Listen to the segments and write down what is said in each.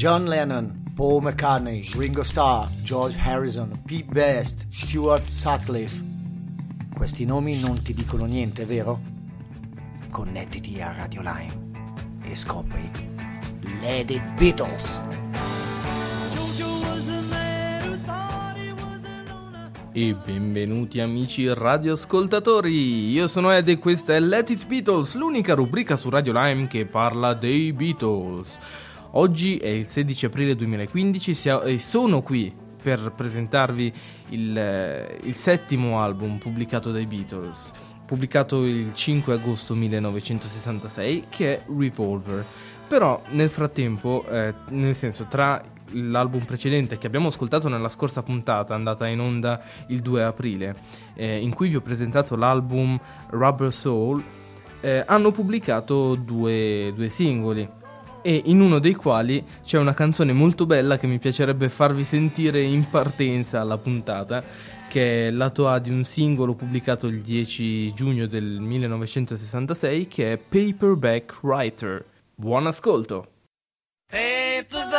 John Lennon, Paul McCartney, Ringo Starr, George Harrison, Pete Best, Stuart Sutcliffe. Questi nomi non ti dicono niente, vero? Connettiti a Radio Lime e scopri Lady Beatles. E benvenuti amici radioascoltatori, io sono Ed e questa è Let It Beatles, l'unica rubrica su Radio Lime che parla dei Beatles. Oggi è il 16 aprile 2015 e sono qui per presentarvi il, eh, il settimo album pubblicato dai Beatles, pubblicato il 5 agosto 1966, che è Revolver. Però nel frattempo, eh, nel senso tra l'album precedente che abbiamo ascoltato nella scorsa puntata, andata in onda il 2 aprile, eh, in cui vi ho presentato l'album Rubber Soul, eh, hanno pubblicato due, due singoli e in uno dei quali c'è una canzone molto bella che mi piacerebbe farvi sentire in partenza alla puntata, che è lato A di un singolo pubblicato il 10 giugno del 1966 che è Paperback Writer. Buon ascolto! Paperback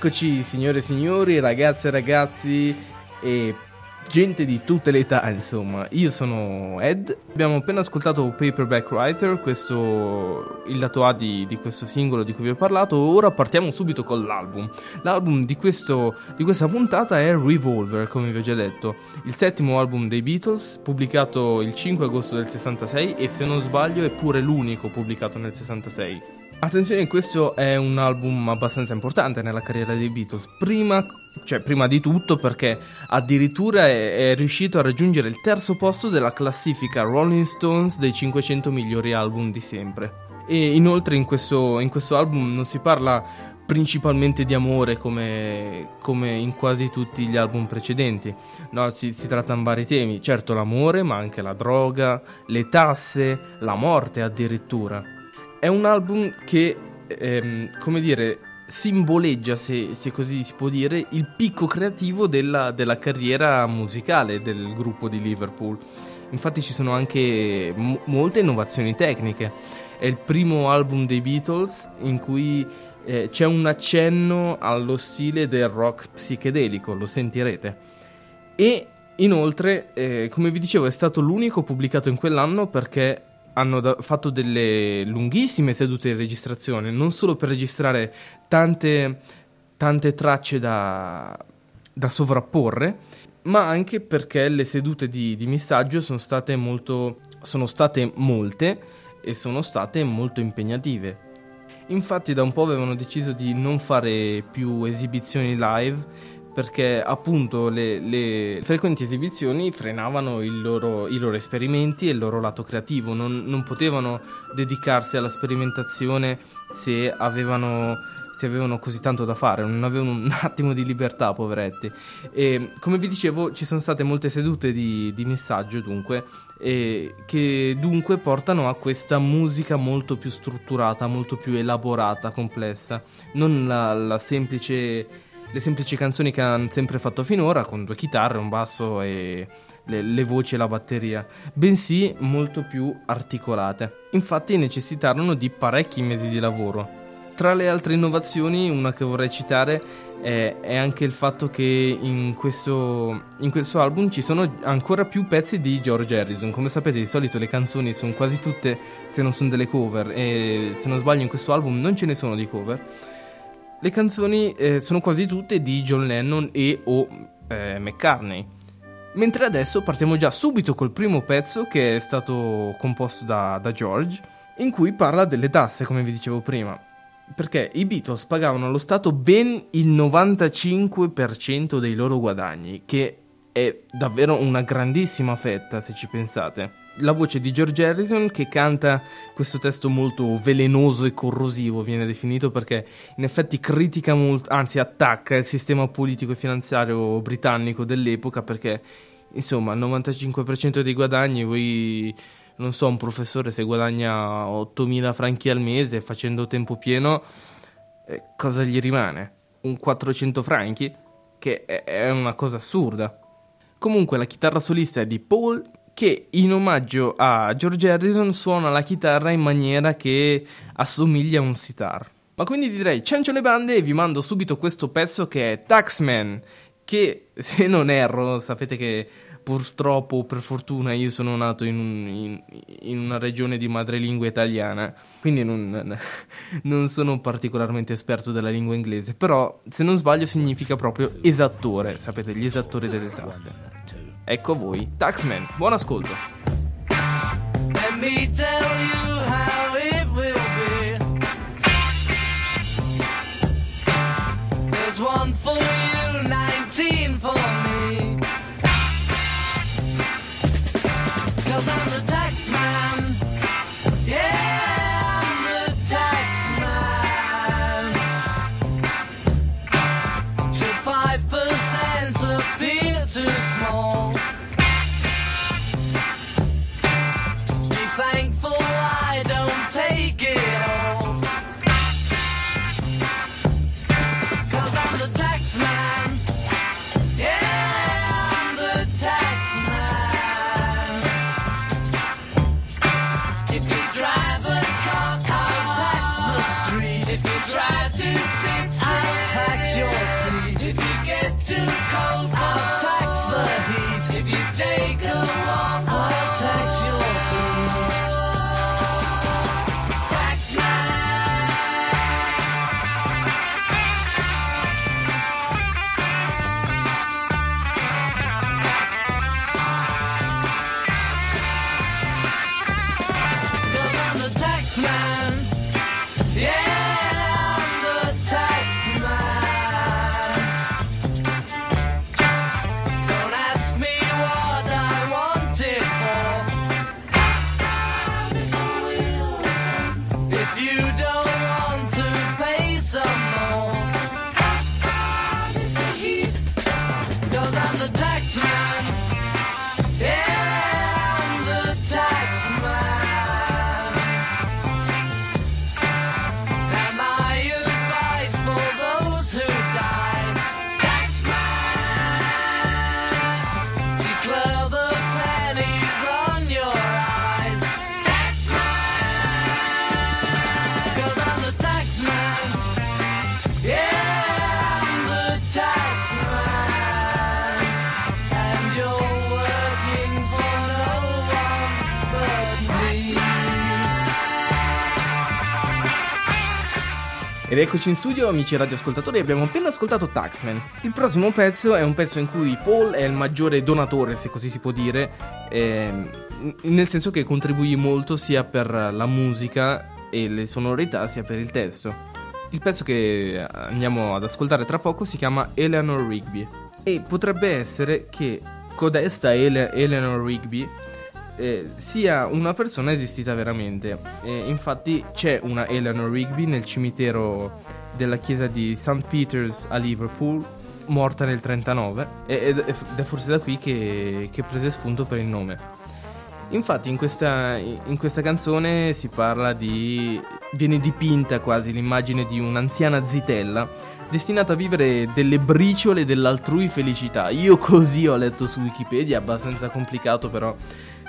E rieccoci signore e signori, ragazze e ragazzi e gente di tutte le età, insomma. Io sono Ed, abbiamo appena ascoltato Paperback Writer, questo, il lato A di, di, questo singolo di cui vi ho parlato, ora partiamo subito con l'album. L'album di, questo, di questa puntata è Revolver, come vi ho già detto, il settimo album dei Beatles, pubblicato il 5 agosto del 66 e se non sbaglio è pure l'unico pubblicato nel 66. Attenzione, questo è un album abbastanza importante nella carriera dei Beatles. Prima, cioè, prima di tutto perché addirittura è, è, riuscito a raggiungere il terzo posto della classifica Rolling Stones dei 500 migliori album di sempre. E inoltre in questo, in questo album non si parla principalmente di amore come, come, in quasi tutti gli album precedenti. No, si, si trattano vari temi, certo l'amore, ma anche la droga, le tasse, la morte addirittura. È un album che, ehm, come dire, simboleggia, se, se, così si può dire, il picco creativo della, della, carriera musicale del gruppo di Liverpool. Infatti ci sono anche m- molte innovazioni tecniche. È il primo album dei Beatles in cui eh, c'è un accenno allo stile del rock psichedelico, lo sentirete. E inoltre, eh, come vi dicevo, è stato l'unico pubblicato in quell'anno perché hanno da- fatto delle lunghissime sedute di registrazione, non solo per registrare tante, tante tracce da, da sovrapporre, ma anche perché le sedute di, di missaggio sono state, molto, sono state molte e sono state molto impegnative. Infatti da un po' avevano deciso di non fare più esibizioni live perché appunto le, le frequenti esibizioni frenavano loro, i loro esperimenti e il loro lato creativo, non, non potevano dedicarsi alla sperimentazione se avevano avevano così tanto da fare, non avevano un attimo di libertà, poveretti. E come vi dicevo, ci sono state molte sedute di, di messaggio, dunque, che dunque portano a questa musica molto più strutturata, molto più elaborata, complessa, non la, la semplice, le semplici canzoni che hanno sempre fatto finora, con due chitarre, un basso e le, le, voci e la batteria, bensì molto più articolate. Infatti necessitarono di parecchi mesi di lavoro tra le altre innovazioni, una che vorrei citare è, è anche il fatto che in questo, in questo, album ci sono ancora più pezzi di George Harrison. Come sapete, di solito le canzoni sono quasi tutte, se non sono delle cover, e se non sbaglio, in questo album non ce ne sono di cover. Le canzoni eh, sono quasi tutte di John Lennon e o eh, McCartney. Mentre adesso partiamo già subito col primo pezzo che è stato composto da, da George, in cui parla delle tasse, come vi dicevo prima perché i Beatles pagavano allo Stato ben il 95% dei loro guadagni, che è davvero una grandissima fetta se ci pensate. La voce di George Harrison che canta questo testo molto velenoso e corrosivo viene definito perché in effetti critica molto, anzi attacca il sistema politico e finanziario britannico dell'epoca perché insomma il 95% dei guadagni voi non so, un professore se guadagna 8.000 franchi al mese facendo tempo pieno, eh, cosa gli rimane? Un 400 franchi? Che è una cosa assurda. Comunque la chitarra solista è di Paul che in omaggio a George Harrison suona la chitarra in maniera che assomiglia a un sitar. Ma quindi direi ciancio le bande e vi mando subito questo pezzo che è Taxman, che se non erro sapete che purtroppo o per fortuna io sono nato in, un, in, in una regione di madrelingua italiana, quindi non, non, sono particolarmente esperto della lingua inglese, però se non sbaglio significa proprio esattore, sapete, gli esattori delle taste. Ecco voi, Taxman, buon ascolto. Ed eccoci in studio, amici radioascoltatori, abbiamo appena ascoltato Taxman. Il prossimo pezzo è un pezzo in cui Paul è il maggiore donatore, se così si può dire, eh, nel senso che contribuì molto sia per la musica e le sonorità sia per il testo. Il pezzo che andiamo ad ascoltare tra poco si chiama Eleanor Rigby e potrebbe essere che codesta Ele- Eleanor Rigby eh, sia una persona esistita veramente. Eh, infatti c'è una Eleanor Rigby nel cimitero della chiesa di St. Peter's a Liverpool, morta nel 39, ed è forse da qui che, che prese spunto per il nome. Infatti in questa, in questa, canzone si parla di... viene dipinta quasi l'immagine di un'anziana zitella destinata a vivere delle briciole dell'altrui felicità. Io così ho letto su Wikipedia, abbastanza complicato però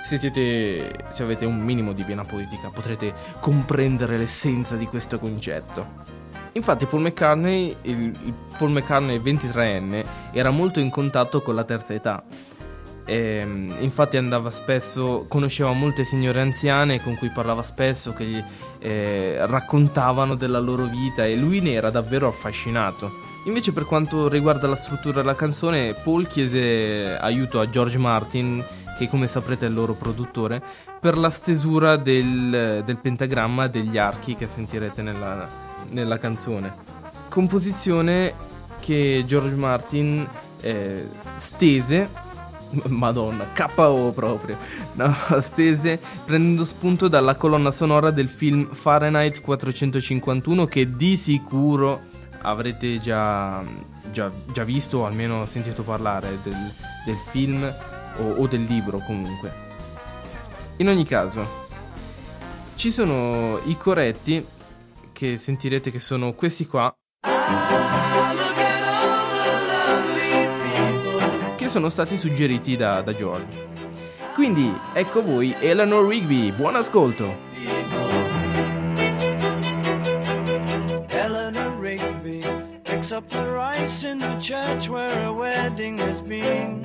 se, siete, se avete un minimo di vena poetica potrete comprendere l'essenza di questo concetto. Infatti Paul McCartney, il, il Paul McCartney 23enne, era molto in contatto con la terza età e, ehm, infatti andava spesso, conosceva molte signore anziane con cui parlava spesso, che gli eh, raccontavano della loro vita e lui ne era davvero affascinato. Invece per quanto riguarda la struttura della canzone, Paul chiese aiuto a George Martin, che come saprete è il loro produttore, per la stesura del, del pentagramma degli archi che sentirete nella, nella canzone. Composizione che George Martin eh, stese Madonna, KO proprio. No, stese prendendo spunto dalla colonna sonora del film Fahrenheit 451 che di sicuro avrete già, già, già visto o almeno sentito parlare del, del film o, o del libro comunque. In ogni caso, ci sono i corretti che sentirete che sono questi qua. sono stati suggeriti da, da George. Quindi ecco voi Eleanor Rigby, buon ascolto! Rigby up the rice in the church where a wedding has been.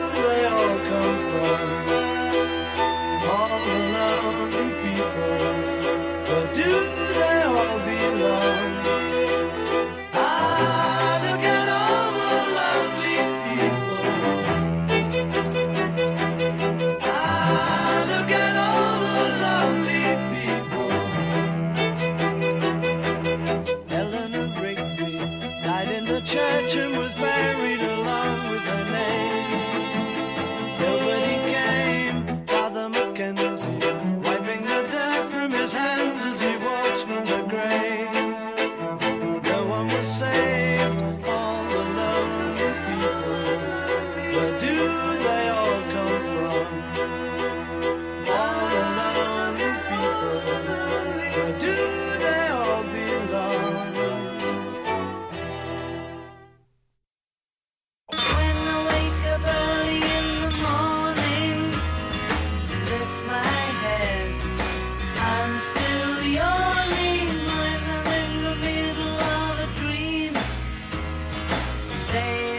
say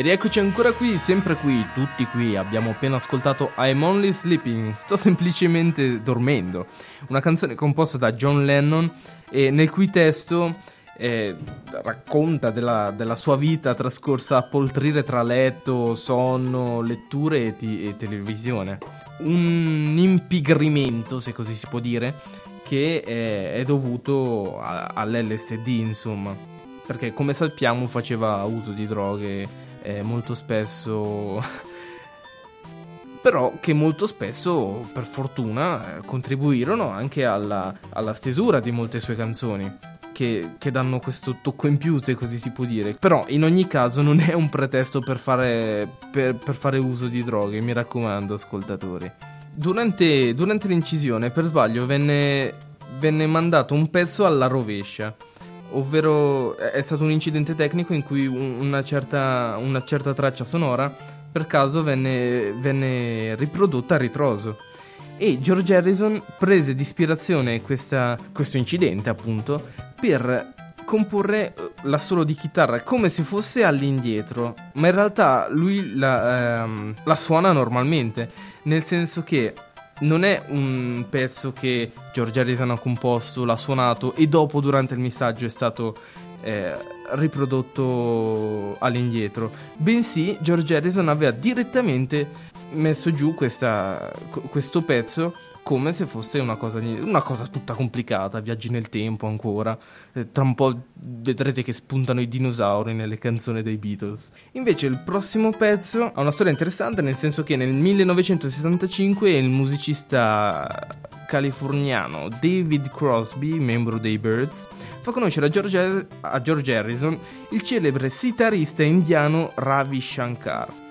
E rieccoci ancora qui, sempre qui, tutti qui. Abbiamo appena ascoltato I'm Only Sleeping, sto semplicemente dormendo. Una canzone composta da John Lennon e nel cui testo eh, racconta della, della, sua vita trascorsa a poltrire tra letto, sonno, letture e, ti, e televisione. Un impigrimento, se così si può dire, che è, è dovuto a, all'LSD, insomma. Perché come sappiamo faceva uso di droghe eh, molto spesso però che molto spesso per fortuna eh, contribuirono anche alla, alla, stesura di molte sue canzoni che, che, danno questo tocco in più se così si può dire. Però in ogni caso non è un pretesto per fare, per, per fare uso di droghe mi raccomando ascoltatori. Durante, durante l'incisione per sbaglio venne, venne mandato un pezzo alla rovescia ovvero è stato un incidente tecnico in cui una certa, una certa traccia sonora per caso venne, venne, riprodotta a ritroso. E George Harrison prese di ispirazione questo incidente, appunto, per comporre eh, l'assolo di chitarra come se fosse all'indietro, ma in realtà lui la, ehm, la suona normalmente, nel senso che non è un pezzo che George Harrison ha composto, l'ha suonato e dopo durante il missaggio è stato eh, riprodotto all'indietro, bensì George Harrison aveva direttamente messo giù questa, questo pezzo come se fosse una cosa, una cosa, tutta complicata, viaggi nel tempo ancora. Eh, tra un po' vedrete che spuntano i dinosauri nelle canzoni dei Beatles. Invece il prossimo pezzo ha una storia interessante nel senso che nel 1965 il musicista californiano David Crosby, membro dei Birds, fa conoscere a George, a George Harrison il celebre sitarista indiano Ravi Shankar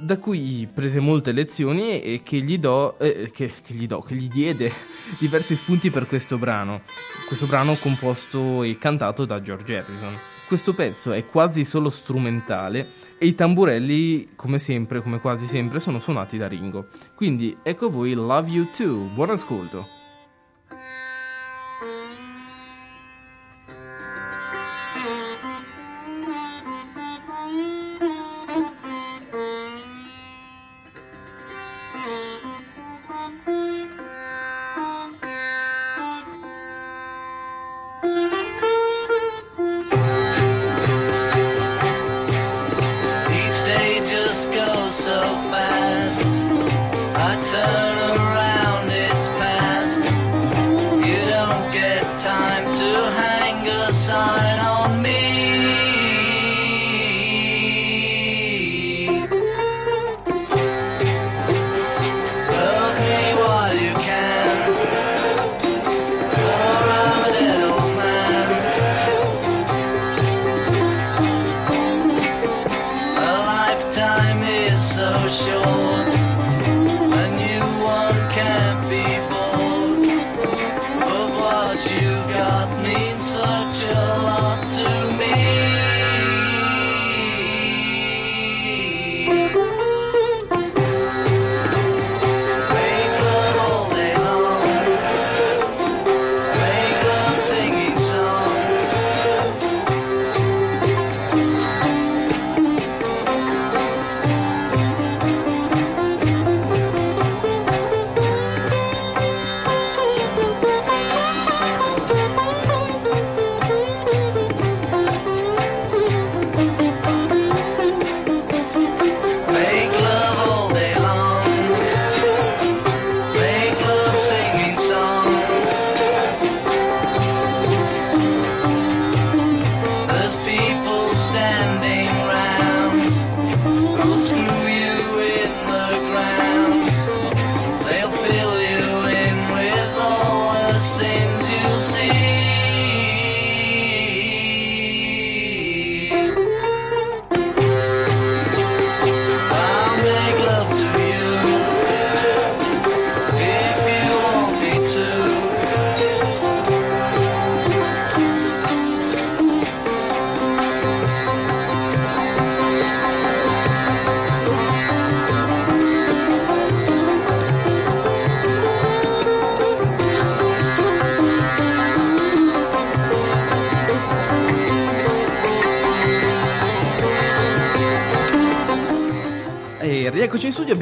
da cui prese molte lezioni e che gli, do, eh, che, che gli, do, che gli diede diversi spunti per questo brano. Questo brano composto e cantato da George Harrison. Questo pezzo è quasi solo strumentale e i tamburelli, come sempre, come quasi sempre, sono suonati da Ringo. Quindi ecco voi Love You Too. Buon ascolto.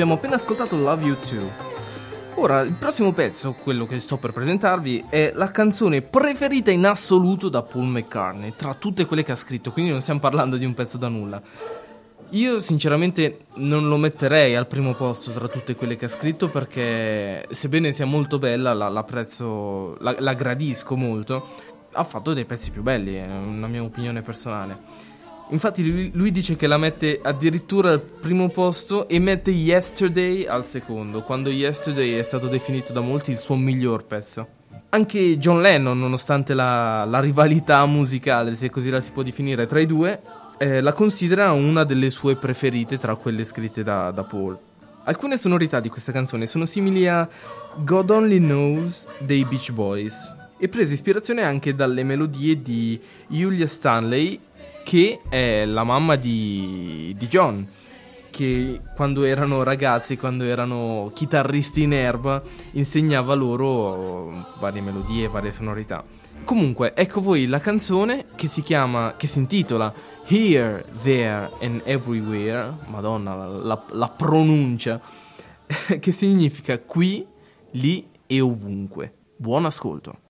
Abbiamo appena ascoltato Love You Too. Ora, il prossimo pezzo, quello che sto per presentarvi, è la canzone preferita in assoluto da Paul McCartney, tra tutte quelle che ha scritto, quindi non stiamo parlando di un pezzo da nulla. Io sinceramente non lo metterei al primo posto tra tutte quelle che ha scritto perché sebbene sia molto bella, la, l'apprezzo, la, la gradisco molto, ha fatto dei pezzi più belli, è una mia opinione personale. Infatti lui, lui, dice che la mette addirittura al primo posto e mette Yesterday al secondo, quando Yesterday è stato definito da molti il suo miglior pezzo. Anche John Lennon, nonostante la, la rivalità musicale, se così la si può definire, tra i due, eh, la considera una delle sue preferite tra quelle scritte da, da Paul. Alcune sonorità di questa canzone sono simili a God Only Knows dei Beach Boys e prese ispirazione anche dalle melodie di Julia Stanley che è la mamma di, di John, che quando erano ragazzi, quando erano chitarristi in erba, insegnava loro varie melodie, varie sonorità. Comunque, ecco voi la canzone che si chiama, che si intitola Here, There and Everywhere, madonna la, la, la pronuncia, che significa qui, lì e ovunque. Buon ascolto.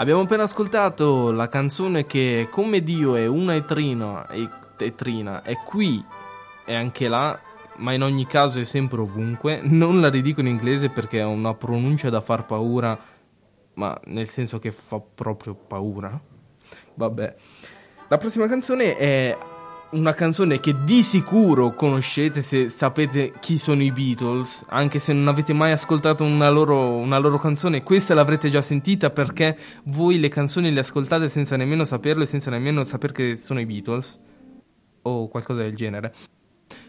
Abbiamo appena ascoltato la canzone che come Dio è una e trina, e, e trina, è qui e anche là, ma in ogni caso è sempre ovunque. Non la ridico in inglese perché ha una pronuncia da far paura, ma nel senso che fa proprio paura. Vabbè. La prossima canzone è una canzone che di sicuro conoscete se sapete chi sono i Beatles, anche se non avete mai ascoltato una loro, una loro, canzone, questa l'avrete già sentita perché voi le canzoni le ascoltate senza nemmeno saperlo e senza nemmeno sapere che sono i Beatles o qualcosa del genere.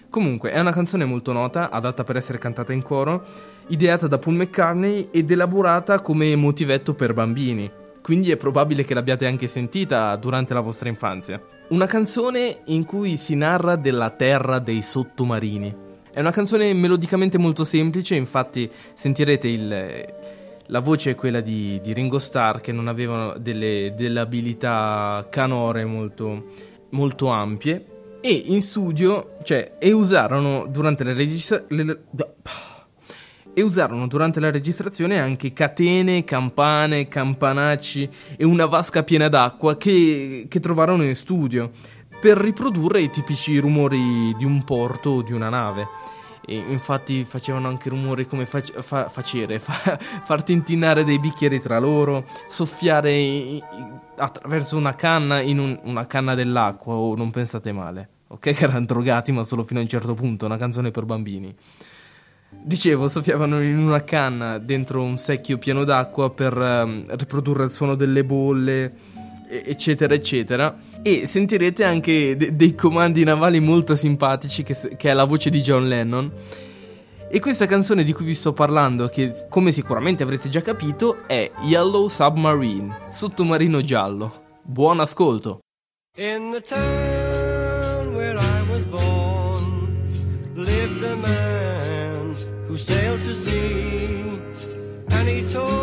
Comunque, è una canzone molto nota, adatta per essere cantata in coro, ideata da Paul McCartney ed elaborata come motivetto per bambini quindi è probabile che l'abbiate anche sentita durante la vostra infanzia. Una canzone in cui si narra della terra dei sottomarini. È una canzone melodicamente molto semplice, infatti sentirete il, la voce è quella di, di, Ringo Starr che non aveva delle, delle abilità canore molto, molto, ampie e in studio, cioè, e usarono durante le registrazioni e usarono durante la registrazione anche catene, campane, campanacci e una vasca piena d'acqua che, che trovarono in studio per riprodurre i tipici rumori di un porto o di una nave. E infatti facevano anche rumori come fac- fa- facere, fa- far tintinnare dei bicchieri tra loro, soffiare i- attraverso una canna in un- una canna dell'acqua, o oh, non pensate male. Ok che erano drogati ma solo fino a un certo punto, una canzone per bambini. Dicevo, soffiavano in una canna dentro un secchio pieno d'acqua per um, riprodurre il suono delle bolle, eccetera, eccetera. E sentirete anche de- dei comandi navali molto simpatici, che, che è la voce di John Lennon. E questa canzone di cui vi sto parlando, che come sicuramente avrete già capito, è Yellow Submarine, sottomarino giallo. Buon ascolto! In the town where I tiny toy.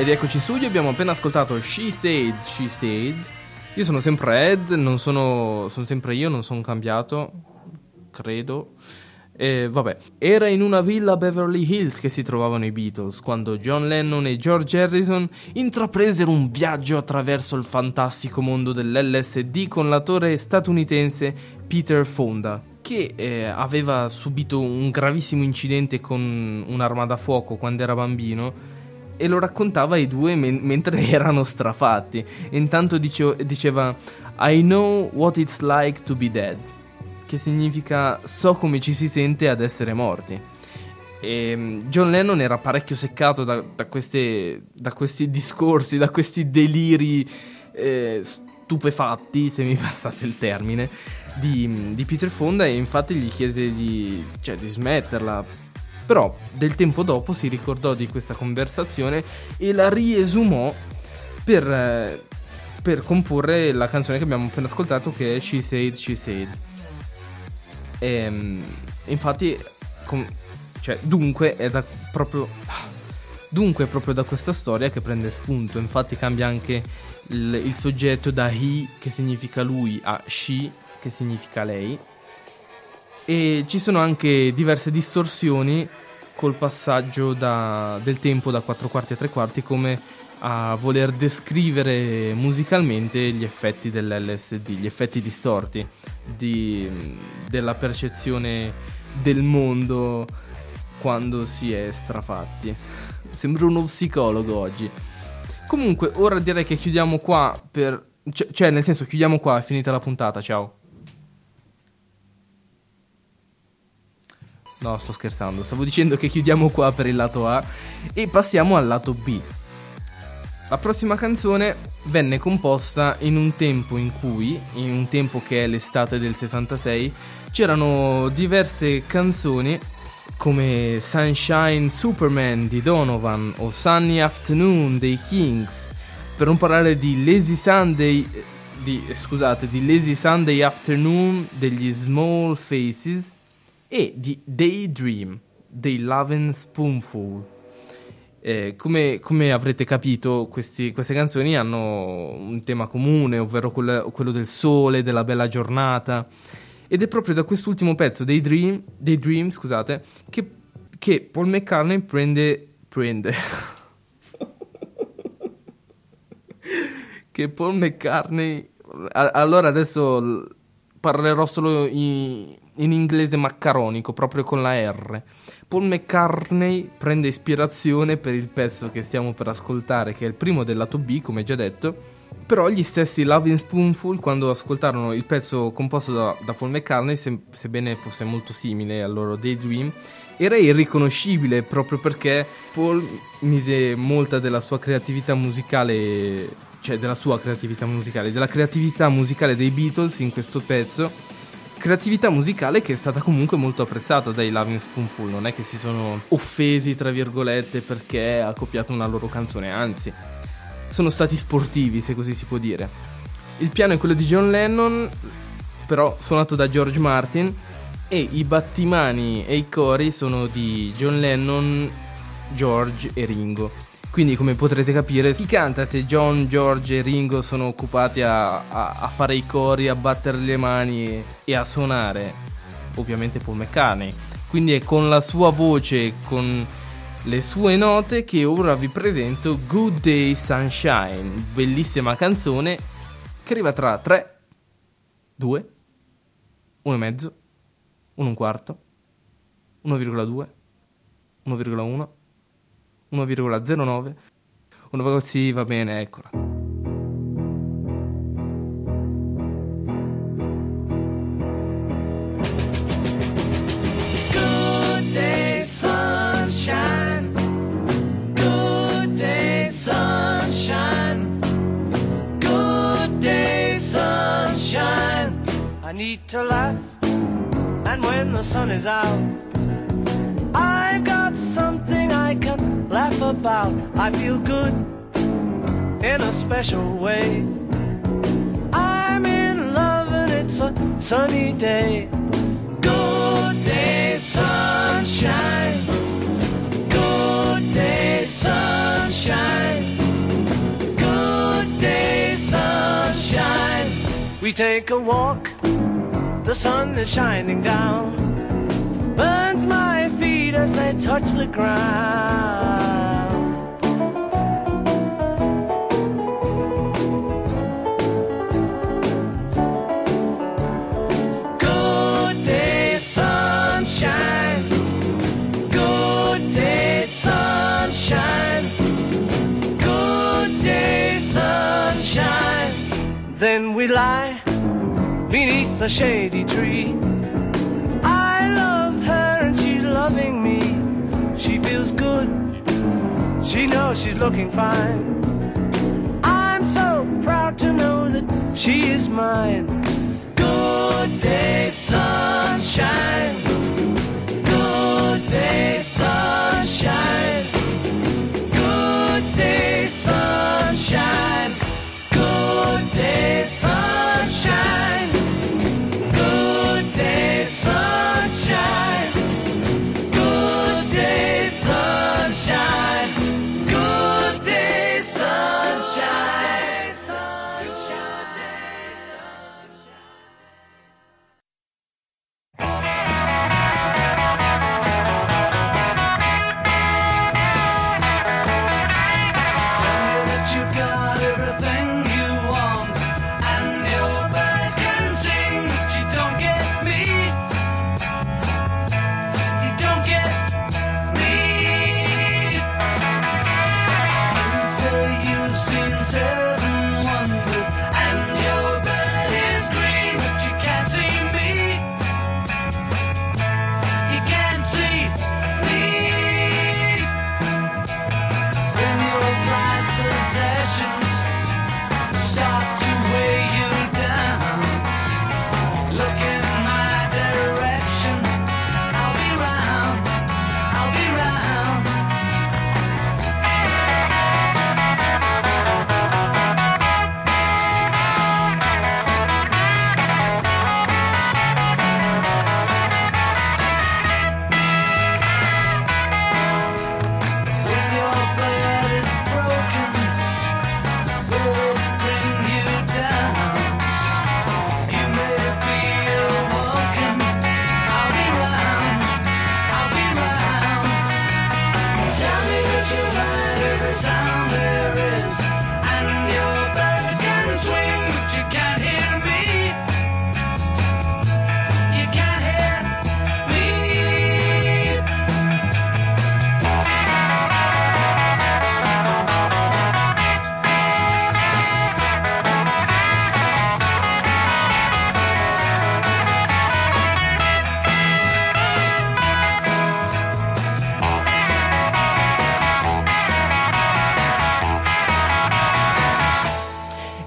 Ed eccoci in studio, abbiamo appena ascoltato She Said, She Said. Io sono sempre Ed, non sono, sono sempre io, non sono cambiato, credo. E vabbè, era in una villa a Beverly Hills che si trovavano i Beatles quando John Lennon e George Harrison intrapresero un viaggio attraverso il fantastico mondo dell'LSD con l'attore statunitense Peter Fonda, che eh, aveva subito un gravissimo incidente con un'arma da fuoco quando era bambino e lo raccontava ai due men- mentre erano strafatti. Intanto dice- diceva I know what it's like to be dead, che significa so come ci si sente ad essere morti. E mm, John Lennon era parecchio seccato da, da queste- da questi discorsi, da questi deliri eh, stupefatti, se mi passate il termine, di, di Peter Fonda e infatti gli chiese di, cioè, di smetterla. Però del tempo dopo si ricordò di questa conversazione e la riesumò per, eh, per comporre la canzone che abbiamo appena ascoltato che è She Said, She Said. Ehm, infatti, com- cioè, dunque è da proprio. Dunque è proprio da questa storia che prende spunto. Infatti cambia anche il, il soggetto da he, che significa lui, a she, che significa lei. E ci sono anche diverse distorsioni col passaggio da- del tempo da 4 quarti a 3 quarti, come a voler descrivere musicalmente gli effetti dell'LSD, gli effetti distorti di- della percezione del mondo quando si è strafatti. Sembro uno psicologo oggi. Comunque, ora direi che chiudiamo qua per... Cioè, cioè, nel senso, chiudiamo qua, è finita la puntata, ciao. No, sto scherzando, stavo dicendo che chiudiamo qua per il lato A e passiamo al lato B. La prossima canzone venne composta in un tempo in cui, in un tempo che è l'estate del 66, c'erano diverse canzoni come Sunshine Superman di Donovan o Sunny Afternoon dei Kings, per non parlare di Lazy Sunday di, scusate, di Lazy Sunday Afternoon degli Small Faces e di Daydream dei Lovin' Spoonful. Eh, come, come avrete capito, questi- queste canzoni hanno un tema comune, ovvero quel- quello del sole, della bella giornata. Ed è proprio da quest'ultimo pezzo, Daydream, Daydream scusate, che, che Paul McCartney prende. prende. che Paul McCartney. a- allora adesso parlerò solo in, in inglese maccaronico, proprio con la R. Paul McCartney prende ispirazione per il pezzo che stiamo per ascoltare, che è il primo del lato B, come già detto. Però gli stessi Loving Spoonful, quando ascoltarono il pezzo composto da, da Paul McCartney, se- sebbene fosse molto simile al loro Daydream, era irriconoscibile proprio perché Paul mise molta della sua creatività musicale, cioè della sua creatività musicale, della creatività musicale dei Beatles in questo pezzo creatività musicale che è stata comunque molto apprezzata dai Loving Spoonful, non è che si sono offesi tra virgolette perché ha copiato una loro canzone, anzi sono stati sportivi se così si può dire. Il piano è quello di John Lennon, però suonato da George Martin e i battimani e i cori sono di John Lennon, George e Ringo. Quindi come potrete capire chi canta se John, George e Ringo sono occupati a, a- a fare i cori, a battere le mani e a suonare? Ovviamente Paul McCartney. Quindi è con la sua voce, con le sue note che ora vi presento Good Day Sunshine, bellissima canzone che arriva tra 3, 2, 1 e mezzo, 1 e un quarto 1,2, 1,1, 1,09. Una sì, va bene, eccola. Good. I need to laugh, and when the sun is out, I've got something I can laugh about. I feel good in a special way. I'm in love, and it's a sunny day. Good day, sunshine. Good day, sunshine. Good day, sunshine. We take a walk, the sun is shining down. Burns my feet as they touch the ground. Good day, sunshine. Good day, sunshine. Good day, sunshine. Then we lie beneath a shady tree. Loving me. She feels good. She knows she's looking fine. I'm so proud to know that she is mine. Good day, sunshine.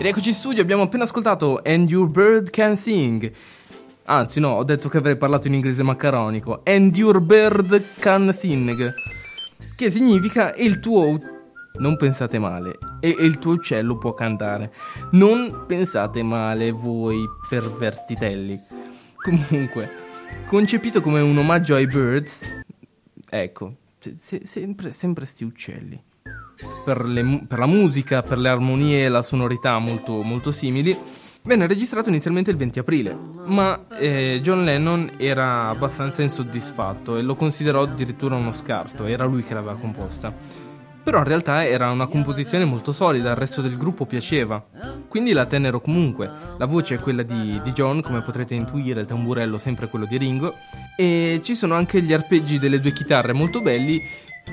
Ed eccoci in studio, abbiamo appena ascoltato And Your Bird Can Sing. Anzi, no, ho detto che avrei parlato in inglese maccaronico. And Your Bird Can Sing. Che significa il tuo. Non pensate male. E, e il tuo uccello può cantare. Non pensate male voi pervertitelli. Comunque, concepito come un omaggio ai birds. Ecco, se- se- sempre, sempre sti uccelli per, le per la musica, per le armonie e la sonorità molto, molto simili, venne registrato inizialmente il 20 aprile, ma eh, John Lennon era abbastanza insoddisfatto e lo considerò addirittura uno scarto, era lui che l'aveva composta. Però in realtà era una composizione molto solida, il resto del gruppo piaceva. Quindi la tennero comunque. La voce è quella di, di John, come potrete intuire, il tamburello sempre quello di Ringo. E ci sono anche gli arpeggi delle due chitarre molto belli,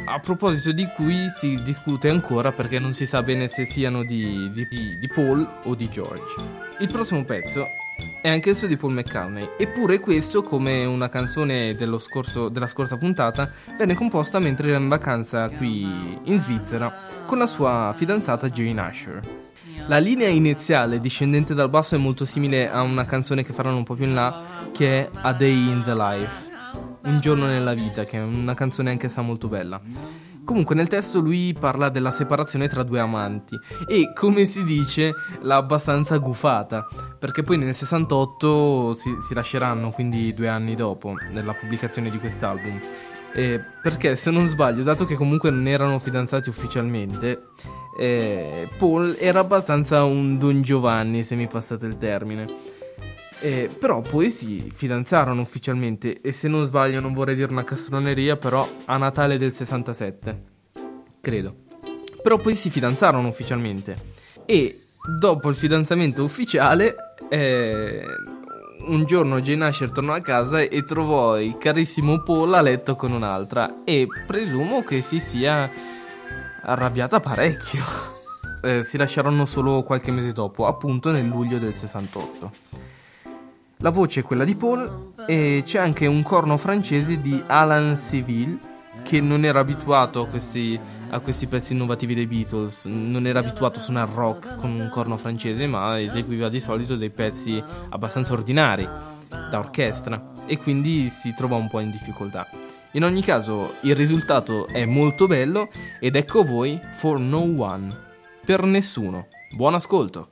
a proposito di cui si discute ancora perché non si sa bene se siano di, di- di Paul o di George. Il prossimo pezzo è anch'esso di Paul McCartney, eppure questo, come una canzone scorso- della scorsa puntata, venne composta mentre era in vacanza qui in Svizzera con la sua fidanzata Jane Asher. La linea iniziale discendente dal basso è molto simile a una canzone che faranno un po' più in là, che è A Day in the Life, Un giorno nella vita, che è una canzone anch'essa molto bella. Comunque nel testo lui parla della separazione tra due amanti e come si dice l'ha abbastanza gufata perché poi nel 68 si, si lasceranno quindi due anni dopo nella pubblicazione di quest'album Eh, perché se non sbaglio dato che comunque non erano fidanzati ufficialmente eh, Paul era abbastanza un Don Giovanni se mi passate il termine eh, però poi si fidanzarono ufficialmente. E se non sbaglio non vorrei dire una castroneria però a Natale del 67 credo. Però poi si fidanzarono ufficialmente. E dopo il fidanzamento ufficiale eh, un giorno Jane Asher tornò a casa e trovò il carissimo Paul a letto con un'altra. E presumo che si sia arrabbiata parecchio. Eh, si lasciarono solo qualche mese dopo appunto nel luglio del 68 la voce è quella di Paul e c'è anche un corno francese di Alan Civil che non era abituato a questi, a questi pezzi innovativi dei Beatles, non era abituato a suonare rock con un corno francese ma eseguiva di solito dei pezzi abbastanza ordinari da orchestra e quindi si trova un po' in difficoltà. In ogni caso il risultato è molto bello ed ecco voi For No One, per nessuno. Buon ascolto!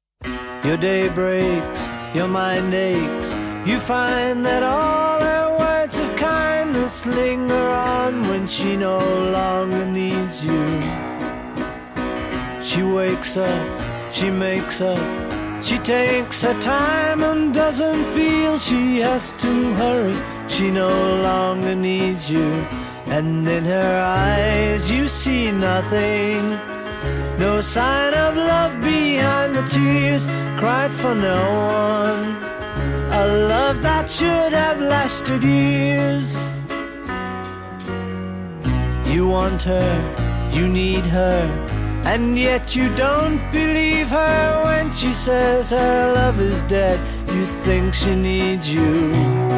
Your day breaks, your mind aches. You find that all her words of kindness linger on when she no longer needs you. She wakes up, she makes up, she takes her time and doesn't feel she has to hurry. She no longer needs you, and in her eyes you see nothing. No sign of love behind the tears cried for no one. A love that should have lasted years. You want her, you need her, and yet you don't believe her when she says her love is dead. You think she needs you.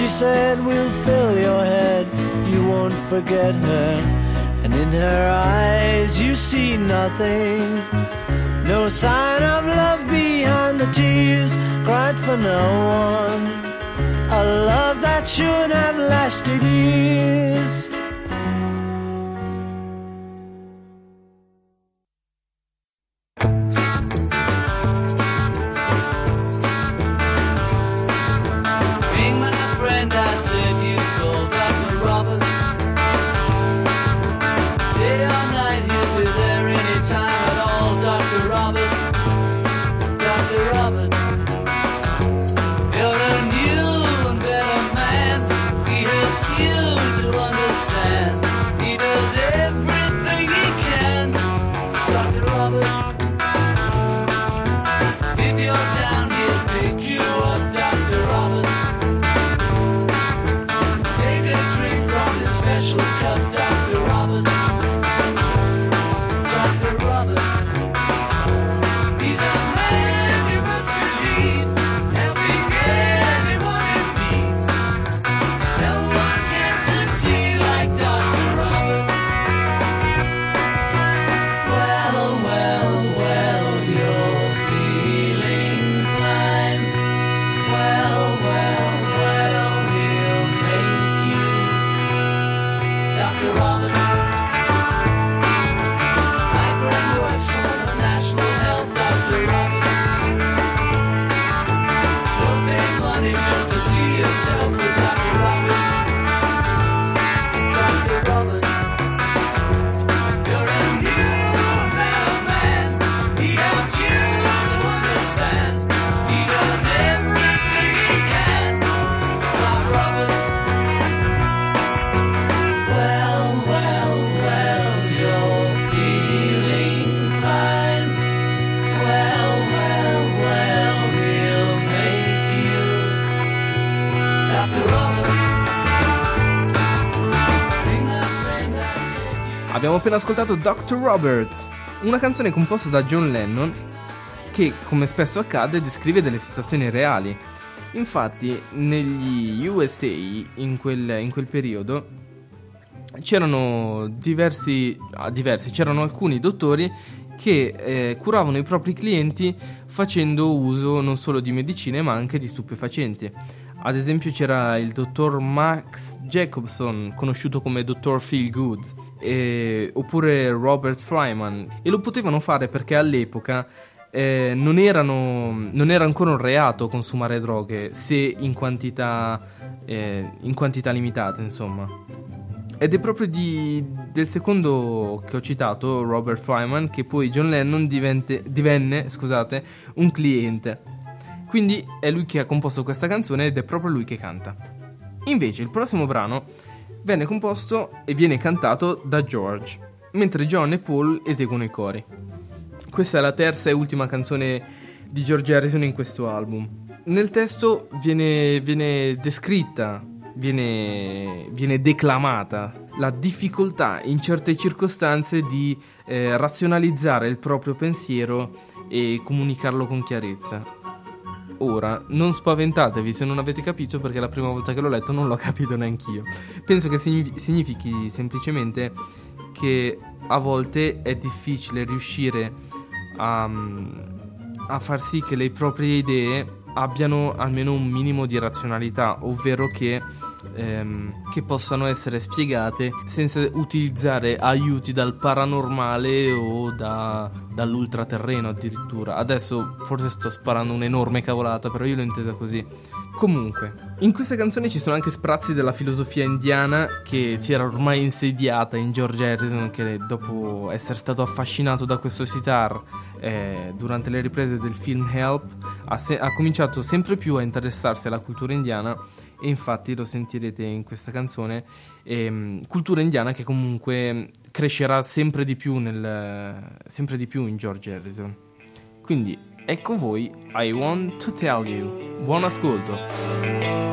she said we'll fill your head. You won't forget her, and in her eyes you see nothing. No sign of love behind the tears cried for no one. A love that should have lasted years. Ascoltato Dr. Robert, una canzone composta da John Lennon che, come spesso accade, descrive delle situazioni reali. Infatti, negli USA, in quel, in quel periodo, c'erano diversi, ah, diversi, c'erano alcuni dottori che eh, curavano i propri clienti facendo uso non solo di medicine ma anche di stupefacenti. Ad esempio c'era il dottor Max Jacobson, conosciuto come dottor Feelgood, e- oppure Robert Fryman, e lo potevano fare perché all'epoca eh, non, erano, non era ancora un reato consumare droghe se in quantità, eh, in quantità limitate, insomma. Ed è proprio di- del secondo che ho citato, Robert Fryman, che poi John Lennon divente- divenne scusate, un cliente. Quindi è lui che ha composto questa canzone ed è proprio lui che canta. Invece il prossimo brano venne composto e viene cantato da George, mentre John e Paul eseguono i cori. Questa è la terza e ultima canzone di George Harrison in questo album. Nel testo viene, viene descritta, viene, viene declamata la difficoltà in certe circostanze di eh, razionalizzare il proprio pensiero e comunicarlo con chiarezza. Ora, non spaventatevi se non avete capito perché la prima volta che l'ho letto non l'ho capito neanch'io. Penso che signifi- significhi semplicemente che a volte è difficile riuscire a, a far sì che le proprie idee abbiano almeno un minimo di razionalità, ovvero che, ehm, che possano essere spiegate senza utilizzare aiuti dal paranormale o da- dall'ultraterreno addirittura. Adesso forse sto sparando un'enorme cavolata, però io l'ho intesa così. Comunque, in questa canzone ci sono anche sprazzi della filosofia indiana che si era ormai insediata in George Harrison che dopo essere stato affascinato da questo sitar eh, durante le riprese del film Help ha, se- ha cominciato sempre più a interessarsi alla cultura indiana e infatti lo sentirete in questa canzone ehm, cultura indiana che comunque crescerà sempre di più, nel, sempre di più in George Harrison. Quindi ecco voi I Want to Tell You. Buon ascolto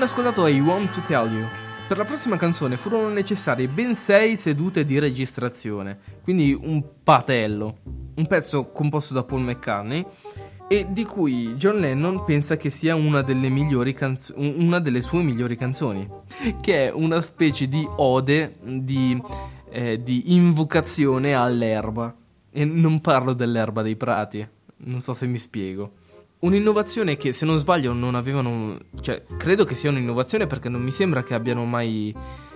appena ascoltato I Want to Tell You. Per la prossima canzone furono necessarie ben 6 sedute di registrazione, quindi un patello. Un pezzo composto da Paul McCartney e di cui John Lennon pensa che sia una delle, canzo- una delle sue migliori canzoni, che è una specie di ode, di, eh, di invocazione all'erba. E non parlo dell'erba dei prati, non so se mi spiego. Un'innovazione che se non sbaglio non avevano, cioè credo che sia un'innovazione perché non mi sembra che abbiano mai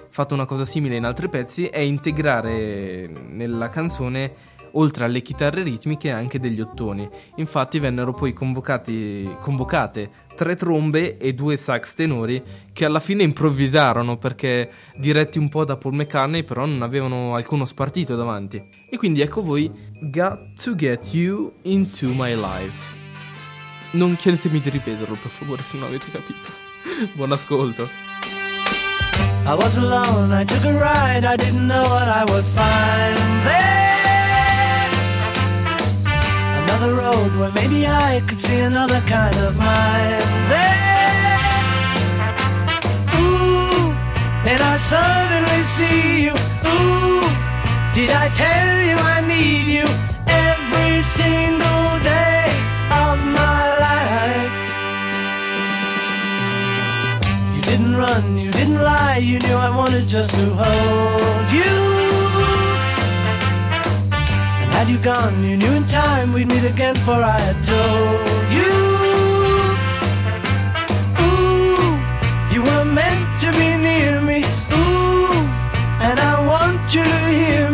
fatto una cosa simile in altri pezzi, è integrare nella canzone oltre alle chitarre ritmiche anche degli ottoni. Infatti vennero poi convocati, convocate tre trombe e due sax tenori che alla fine improvvisarono perché diretti un po' da Paul McCartney però non avevano alcuno spartito davanti. E quindi ecco voi Got to Get You Into My Life. Non chiedetemi di ripeterlo per favore se non avete capito. Buon ascolto. I was alone, I took a ride, I didn't know what I would find there. Another road where maybe I could see another kind of mind there. Ooh, then I suddenly see you. Ooh, did I tell you I need you every single day of my life? Didn't run, you didn't lie, you knew I wanted just to hold you. And had you gone, you knew in time we'd meet again, for I had told you. Ooh, you were meant to be near me. Ooh, and I want you to hear me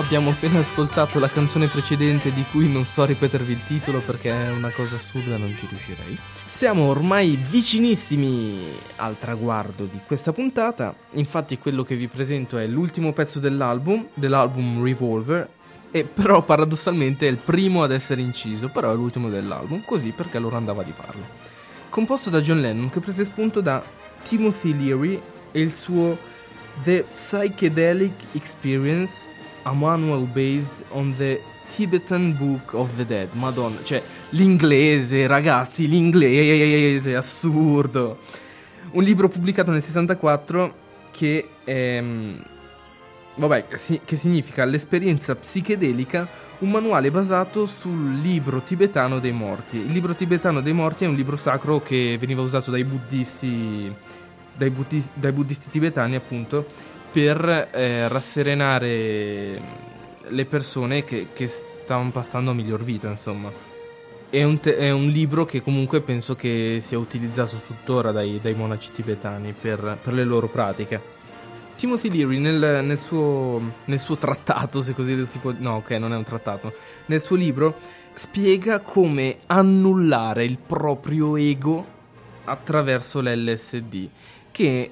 abbiamo appena ascoltato la canzone precedente di cui non sto a ripetervi il titolo perché è una cosa assurda, non ci riuscirei. Siamo ormai vicinissimi al traguardo di questa puntata, infatti quello che vi presento è l'ultimo pezzo dell'album, dell'album Revolver, e però paradossalmente è il primo ad essere inciso, però è l'ultimo dell'album, così perché loro andava di farlo. Composto da John Lennon che prese spunto da Timothy Leary e il suo The Psychedelic Experience, a manual based on the Tibetan Book of the Dead. Madonna, cioè l'inglese, ragazzi, l'inglese, assurdo. Un libro pubblicato nel 64 che ehm, Vabbè, che significa l'esperienza psichedelica, un manuale basato sul libro tibetano dei morti. Il libro tibetano dei morti è un libro sacro che veniva usato dai buddisti, dai buddis- dai buddisti tibetani, appunto, per eh, rasserenare le persone che, che stavano passando a miglior vita, insomma. È un, te- è un libro che comunque penso che sia utilizzato tuttora dai, dai monaci tibetani per- per le loro pratiche. Timothy Leary nel, nel suo, nel suo trattato, se così si può... No, ok, non è un trattato. Nel suo libro spiega come annullare il proprio ego attraverso l'LSD, che,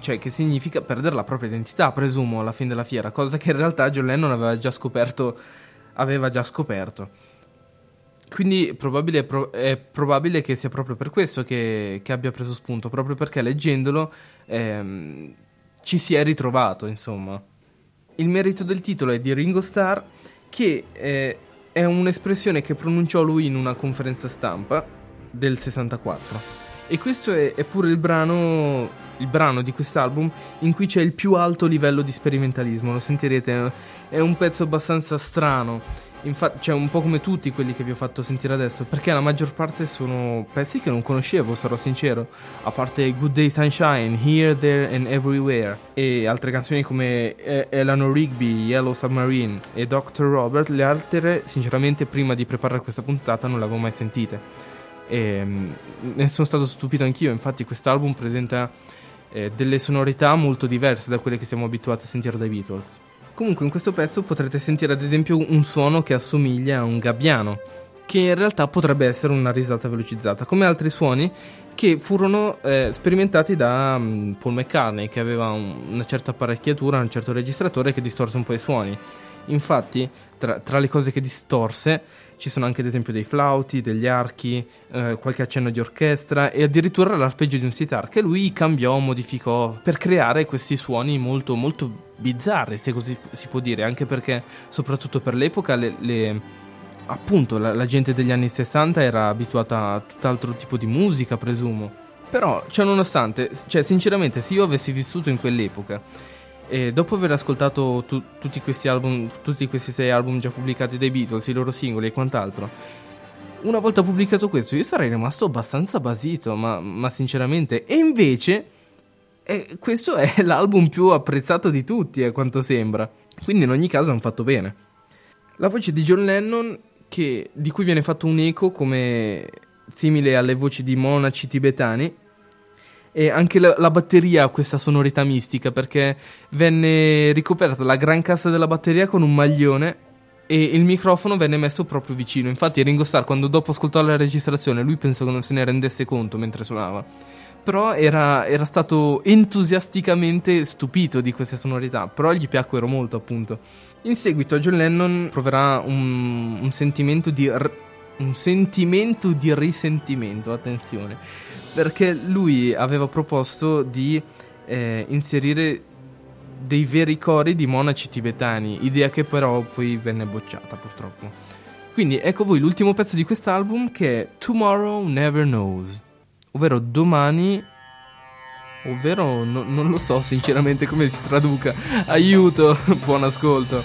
cioè, che significa perdere la propria identità, presumo, alla fine della fiera, cosa che in realtà John Lennon aveva già scoperto. Aveva già scoperto. Quindi probabile- pro- è probabile che sia proprio per questo che, che abbia preso spunto, proprio perché leggendolo ehm, ci si è ritrovato, insomma. Il merito del titolo è di Ringo Starr che eh, è un'espressione che pronunciò lui in una conferenza stampa del 64. E questo è, è pure il brano, il brano di quest'album in cui c'è il più alto livello di sperimentalismo, lo sentirete, è un pezzo abbastanza strano. Infatti, cioè, un po' come tutti quelli che vi ho fatto sentire adesso, perché la maggior parte sono pezzi che non conoscevo, sarò sincero. A parte Good Day Sunshine, Here, There and Everywhere, e altre canzoni come eh, Eleanor Rigby, Yellow Submarine e Dr. Robert, le altre, sinceramente, prima di preparare questa puntata non le avevo mai sentite. E mm, ne sono stato stupito anch'io, infatti, quest'album presenta eh, delle sonorità molto diverse da quelle che siamo abituati a sentire dai Beatles. Comunque in questo pezzo potrete sentire ad esempio un suono che assomiglia a un gabbiano, che in realtà potrebbe essere una risata velocizzata, come altri suoni che furono eh, sperimentati da mm, Paul McCartney, che aveva un- una certa apparecchiatura, un certo registratore che distorse un po' i suoni. Infatti, tra, tra le cose che distorse ci sono anche ad esempio dei flauti, degli archi, eh, qualche accenno di orchestra e addirittura l'arpeggio di un sitar che lui cambiò, modificò per creare questi suoni molto molto bizzarri, se così si può dire, anche perché soprattutto per l'epoca le, le- appunto la, la gente degli anni 60 era abituata a tutt'altro tipo di musica, presumo. Però, nonostante, cioè sinceramente se io avessi vissuto in quell'epoca e dopo aver ascoltato tu- tutti questi album, tutti questi sei album già pubblicati dai Beatles, i loro singoli e quant'altro, una volta pubblicato questo io sarei rimasto abbastanza basito, ma, ma sinceramente. E invece, eh, questo è l'album più apprezzato di tutti, a quanto sembra. Quindi in ogni caso hanno fatto bene. La voce di John Lennon, che- di cui viene fatto un eco come simile alle voci di monaci tibetani, e anche la, la batteria ha questa sonorità mistica perché venne ricoperta la gran cassa della batteria con un maglione e il microfono venne messo proprio vicino. Infatti Ringo Starr quando dopo ascoltò la registrazione lui pensò che non se ne rendesse conto mentre suonava. Però era, era stato entusiasticamente stupito di queste sonorità, però gli piacquero molto appunto. In seguito John Lennon proverà un, un sentimento di... r- un sentimento di risentimento, attenzione, perché lui aveva proposto di eh, inserire dei veri cori di monaci tibetani, idea che però poi venne bocciata purtroppo. Quindi ecco voi l'ultimo pezzo di quest'album che è Tomorrow Never Knows, ovvero domani, ovvero no- non lo so sinceramente come si traduca, aiuto, buon ascolto.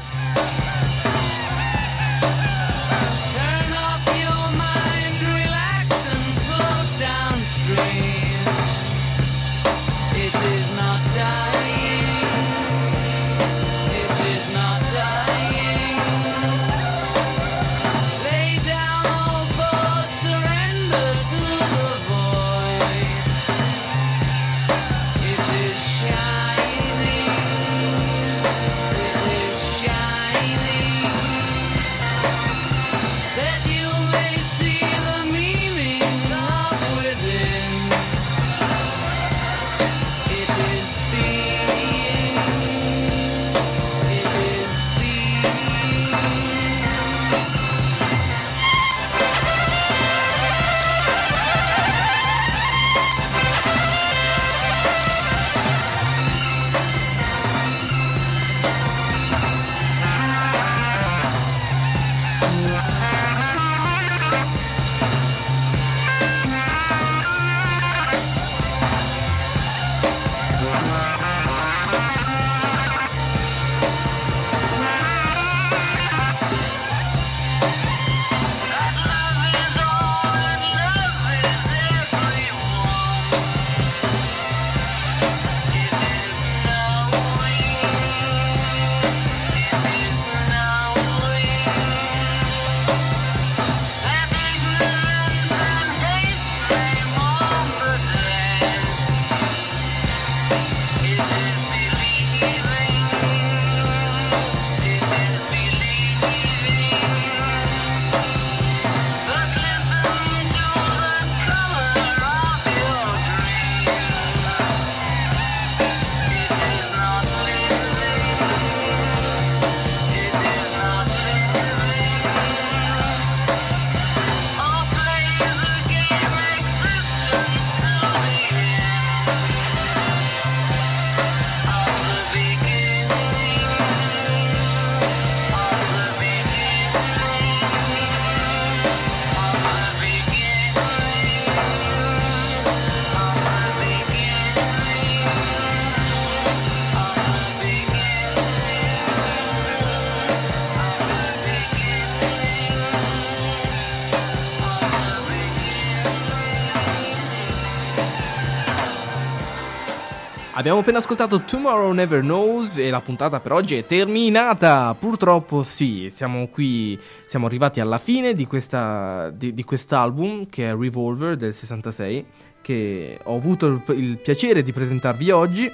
Abbiamo appena ascoltato Tomorrow Never Knows e la puntata per oggi è terminata. Purtroppo sì, siamo qui, siamo arrivati alla fine di, questa, di, di quest'album che è Revolver del 66, che ho avuto il, il piacere di presentarvi oggi.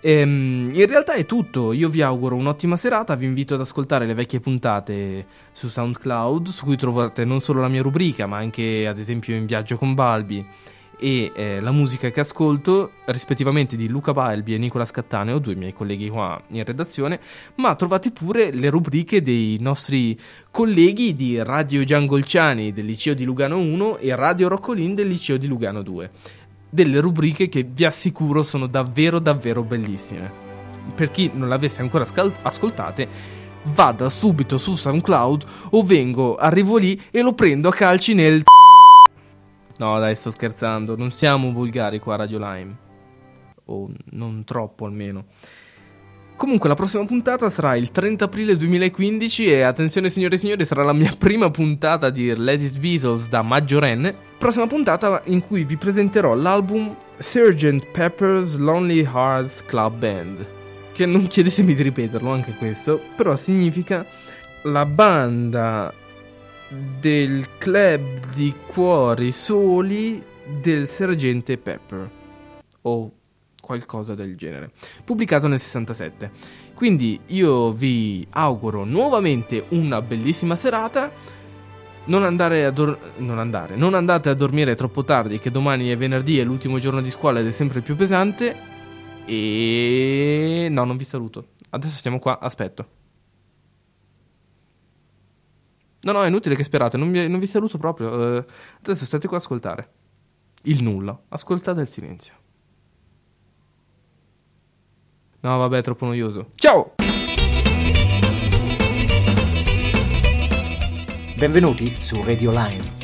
Ehm, in realtà è tutto, io vi auguro un'ottima serata, vi invito ad ascoltare le vecchie puntate su SoundCloud, su cui trovate non solo la mia rubrica, ma anche ad esempio In viaggio con Balbi e eh, la musica che ascolto, rispettivamente di Luca Balbi e Nicola Scattaneo, due miei colleghi qua in redazione, ma trovate pure le rubriche dei nostri colleghi di Radio Giangolciani del liceo di Lugano 1 e Radio Roccolin del liceo di Lugano 2. Delle rubriche che vi assicuro sono davvero davvero bellissime. Per chi non l'avesse ancora ascal- ascoltate, vada subito su SoundCloud o vengo, arrivo lì e lo prendo a calci nel No, dai, sto scherzando. Non siamo volgari qua a Radio Lime. O non troppo almeno. Comunque, la prossima puntata sarà il 30 aprile 2015 e attenzione signore e signori, sarà la mia prima puntata di Let It Beatles da maggiorenne. Prossima puntata in cui vi presenterò l'album Sgt. Pepper's Lonely Hearts Club Band. Che non chiedetemi di ripeterlo anche questo, però significa la banda del club di cuori soli del sergente Pepper o qualcosa del genere pubblicato nel 67 quindi io vi auguro nuovamente una bellissima serata. Non andare dor- non andare non andate a dormire troppo tardi che domani è venerdì è l'ultimo giorno di scuola ed è sempre più pesante. E no non vi saluto. Adesso stiamo qua aspetto No, no, è inutile che sperate, non vi, non vi saluto proprio. eh, adesso state qua a ascoltare. Il nulla. Ascoltate il silenzio. No, vabbè, è troppo noioso. Ciao! Benvenuti su Radio Lime.